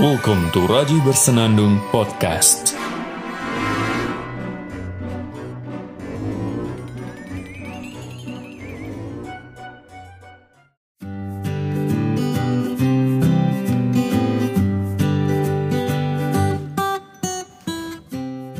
Welcome to Raji Bersenandung Podcast.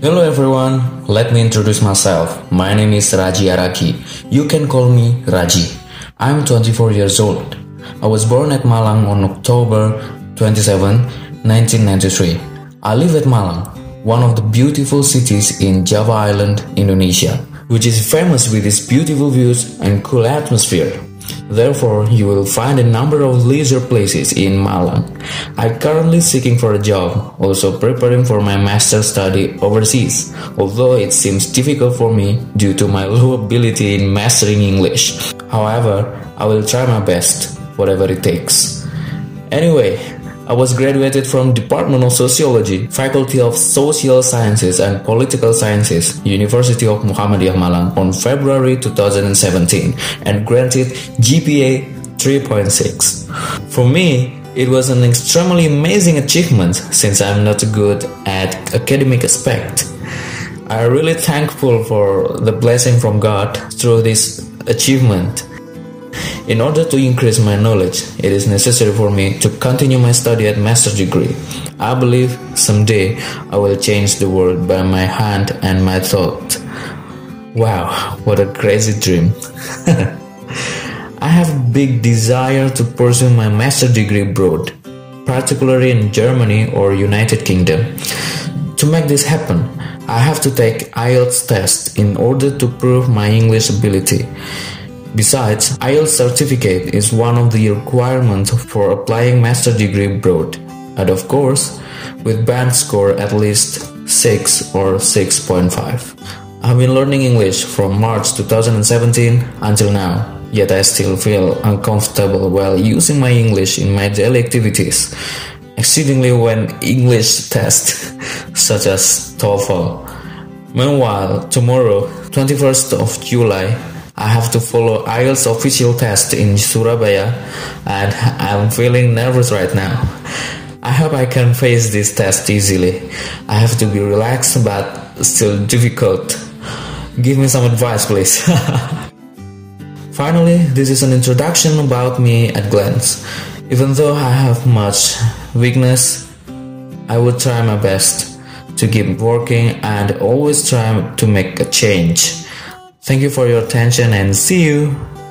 Hello everyone, let me introduce myself. My name is Raji Araki. You can call me Raji. I'm 24 years old. I was born at Malang on October 27, 1993. I live at Malang, one of the beautiful cities in Java Island, Indonesia, which is famous with its beautiful views and cool atmosphere. Therefore, you will find a number of leisure places in Malang. I'm currently seeking for a job, also preparing for my master's study overseas, although it seems difficult for me due to my low ability in mastering English. However, I will try my best, whatever it takes. Anyway, I was graduated from Department of Sociology, Faculty of Social Sciences and Political Sciences, University of Muhammadiyah Malang on February 2017 and granted GPA 3.6. For me, it was an extremely amazing achievement since I'm not good at academic aspect. I'm really thankful for the blessing from God through this achievement. In order to increase my knowledge, it is necessary for me to continue my study at master's degree. I believe someday I will change the world by my hand and my thought. Wow, what a crazy dream. I have a big desire to pursue my master's degree abroad, particularly in Germany or United Kingdom. To make this happen, I have to take IELTS test in order to prove my English ability. Besides, IELTS certificate is one of the requirements for applying master degree abroad, and of course, with band score at least 6 or 6.5. I've been learning English from March 2017 until now, yet I still feel uncomfortable while using my English in my daily activities, exceedingly when English tests such as TOEFL. Meanwhile, tomorrow, 21st of July, I have to follow IELTS official test in Surabaya and I'm feeling nervous right now. I hope I can face this test easily. I have to be relaxed but still difficult. Give me some advice, please. Finally, this is an introduction about me at glance. Even though I have much weakness, I will try my best to keep working and always try to make a change. Thank you for your attention and see you.